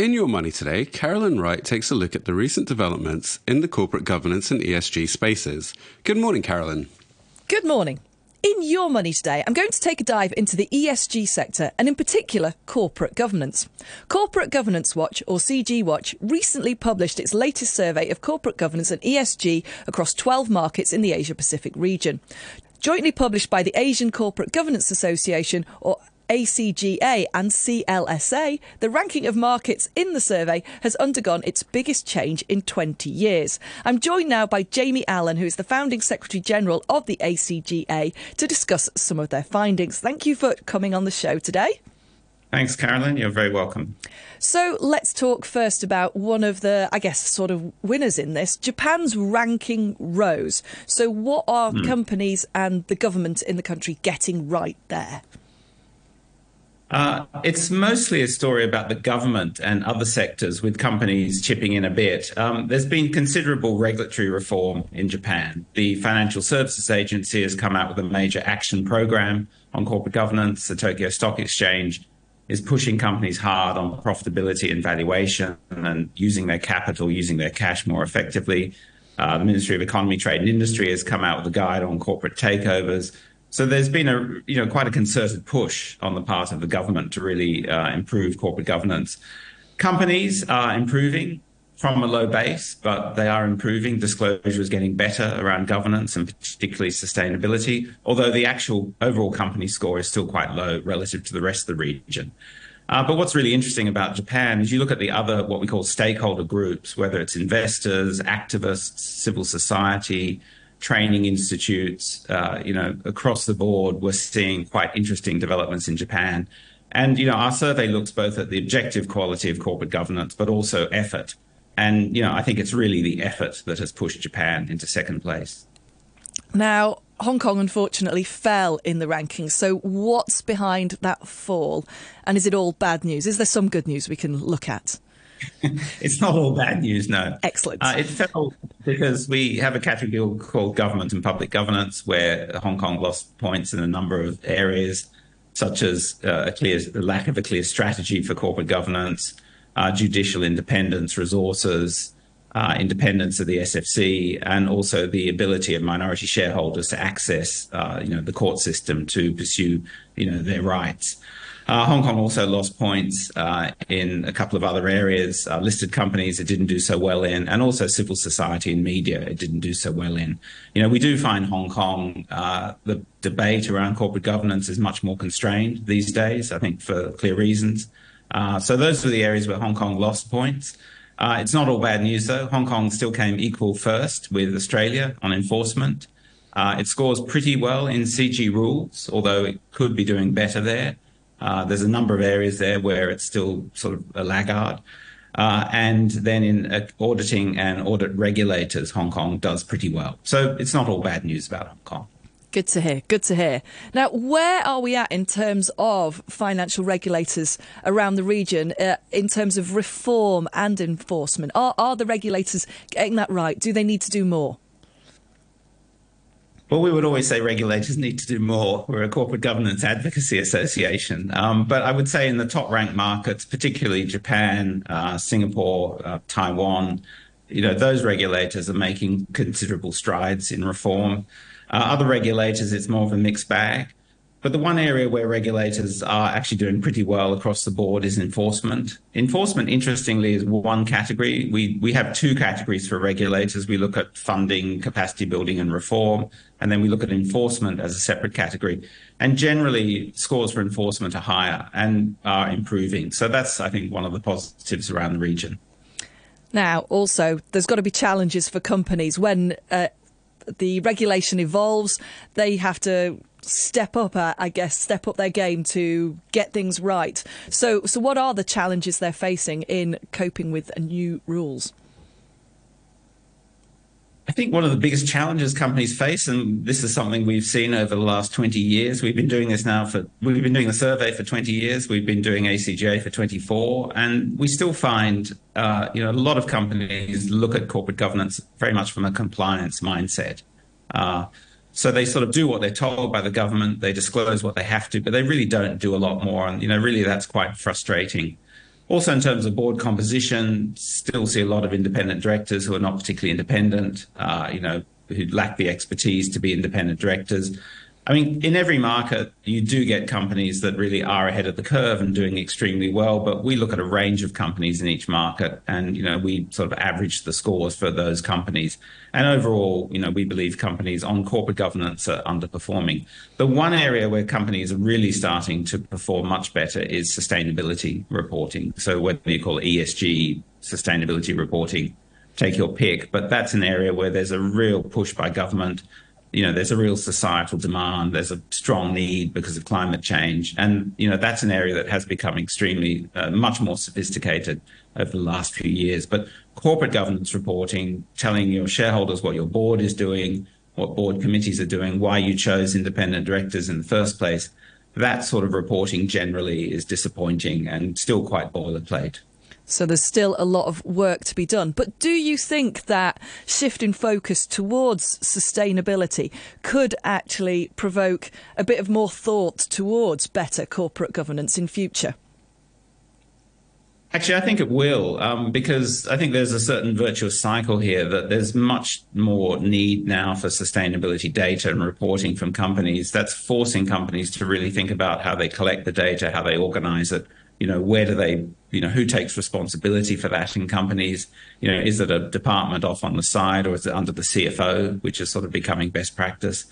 In Your Money today, Carolyn Wright takes a look at the recent developments in the corporate governance and ESG spaces. Good morning, Carolyn. Good morning. In Your Money today, I'm going to take a dive into the ESG sector and, in particular, corporate governance. Corporate Governance Watch, or CG Watch, recently published its latest survey of corporate governance and ESG across 12 markets in the Asia Pacific region. Jointly published by the Asian Corporate Governance Association, or ACGA and CLSA, the ranking of markets in the survey has undergone its biggest change in 20 years. I'm joined now by Jamie Allen, who is the founding Secretary General of the ACGA, to discuss some of their findings. Thank you for coming on the show today. Thanks, Carolyn. You're very welcome. So let's talk first about one of the, I guess, sort of winners in this. Japan's ranking rose. So, what are hmm. companies and the government in the country getting right there? Uh, it's mostly a story about the government and other sectors with companies chipping in a bit. Um, there's been considerable regulatory reform in Japan. The Financial Services Agency has come out with a major action program on corporate governance. The Tokyo Stock Exchange is pushing companies hard on profitability and valuation and using their capital, using their cash more effectively. Uh, the Ministry of Economy, Trade and Industry has come out with a guide on corporate takeovers. So there's been a you know quite a concerted push on the part of the government to really uh, improve corporate governance. Companies are improving from a low base, but they are improving. Disclosure is getting better around governance and particularly sustainability, although the actual overall company score is still quite low relative to the rest of the region. Uh, but what's really interesting about Japan is you look at the other, what we call stakeholder groups, whether it's investors, activists, civil society, training institutes, uh, you know, across the board, we're seeing quite interesting developments in Japan. And, you know, our survey looks both at the objective quality of corporate governance, but also effort. And, you know, I think it's really the effort that has pushed Japan into second place. Now, Hong Kong unfortunately fell in the rankings. So, what's behind that fall? And is it all bad news? Is there some good news we can look at? it's not all bad news, no. Excellent. Uh, it fell because we have a category called government and public governance, where Hong Kong lost points in a number of areas, such as uh, a clear the lack of a clear strategy for corporate governance, uh, judicial independence, resources. Uh, independence of the SFC and also the ability of minority shareholders to access, uh, you know, the court system to pursue, you know, their rights. Uh, Hong Kong also lost points uh, in a couple of other areas. Uh, listed companies it didn't do so well in, and also civil society and media it didn't do so well in. You know, we do find Hong Kong uh, the debate around corporate governance is much more constrained these days. I think for clear reasons. So those were the areas where Hong Kong lost points. Uh, it's not all bad news though. Hong Kong still came equal first with Australia on enforcement. it scores pretty well in CG rules, although it could be doing better there. Uh, there's a number of areas there where it's still sort of a laggard. Uh, and then in uh, auditing and audit regulators, Hong Kong does pretty well. So it's not all bad news about Hong Kong. Good to hear. Good to hear. Now, where are we at in terms of financial regulators around the region, uh, in terms of reform and enforcement? Are, are the regulators getting that right? Do they need to do more? Well, we would always say regulators need to do more. We're a corporate governance advocacy association. Um, but I would say in the top ranked markets, particularly Japan, uh, Singapore, uh, Taiwan, you know, those regulators are making considerable strides in reform. Uh, other regulators, it's more of a mixed bag. But the one area where regulators are actually doing pretty well across the board is enforcement. Enforcement, interestingly, is one category. We, we have two categories for regulators. We look at funding, capacity building, and reform. And then we look at enforcement as a separate category. And generally, scores for enforcement are higher and are improving. So that's, I think, one of the positives around the region. Now, also, there's got to be challenges for companies when uh, the regulation evolves. They have to step up, uh, I guess, step up their game to get things right. So, so what are the challenges they're facing in coping with new rules? Think one of the biggest challenges companies face, and this is something we've seen over the last 20 years, we've been doing this now for, we've been doing the survey for 20 years, we've been doing ACGA for 24, and we still find, uh, you know, a lot of companies look at corporate governance very much from a compliance mindset. Uh, So they sort of do what they're told by the government, they disclose what they have to, but they really don't do a lot more. And, you know, really that's quite frustrating. Also, in terms of board composition, still see a lot of independent directors who are not particularly independent, uh, you know, who lack the expertise to be independent directors. I mean, in every market, you do get companies that really are ahead of the curve and doing extremely well. But we look at a range of companies in each market, and you know, we sort of average the scores for those companies. And overall, you know, we believe companies on corporate governance are underperforming. The one area where companies are really starting to perform much better is sustainability reporting. So whether you call ESG, sustainability reporting, take your pick. But that's an area where there's a real push by government you know, there's a real societal demand. There's a strong need because of climate change, and you know that's an area that has become extremely uh, much more sophisticated over the last few years. But corporate governance reporting, telling your shareholders what your board is doing, what board committees are doing, why you chose independent directors in the first place, that sort of reporting generally is disappointing and still quite boilerplate. So there's still a lot of work to be done. But do you think that shift in focus towards sustainability could actually provoke a bit of more thought towards better corporate governance in future? Actually, I think it will, um, because I think there's a certain virtuous cycle here that there's much more need now for sustainability data and reporting from companies. That's forcing companies to really think about how they collect the data, how they organize it, you know, where do they, you know, who takes responsibility for that in companies? You know, is it a department off on the side or is it under the CFO, which is sort of becoming best practice?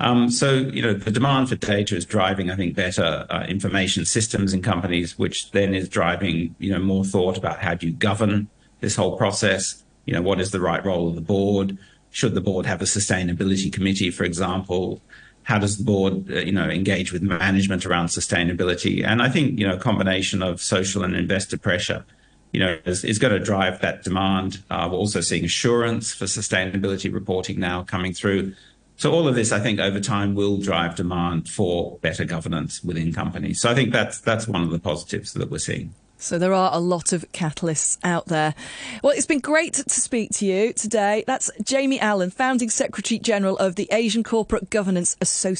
Um, so, you know, the demand for data is driving, I think, better uh, information systems in companies, which then is driving, you know, more thought about how do you govern this whole process? You know, what is the right role of the board? Should the board have a sustainability committee, for example? How does the board, uh, you know, engage with management around sustainability? And I think, you know, a combination of social and investor pressure, you know, is, is going to drive that demand. Uh, we're also seeing assurance for sustainability reporting now coming through. So all of this, I think, over time will drive demand for better governance within companies. So I think that's that's one of the positives that we're seeing. So there are a lot of catalysts out there. Well, it's been great to speak to you today. That's Jamie Allen, founding Secretary General of the Asian Corporate Governance Association.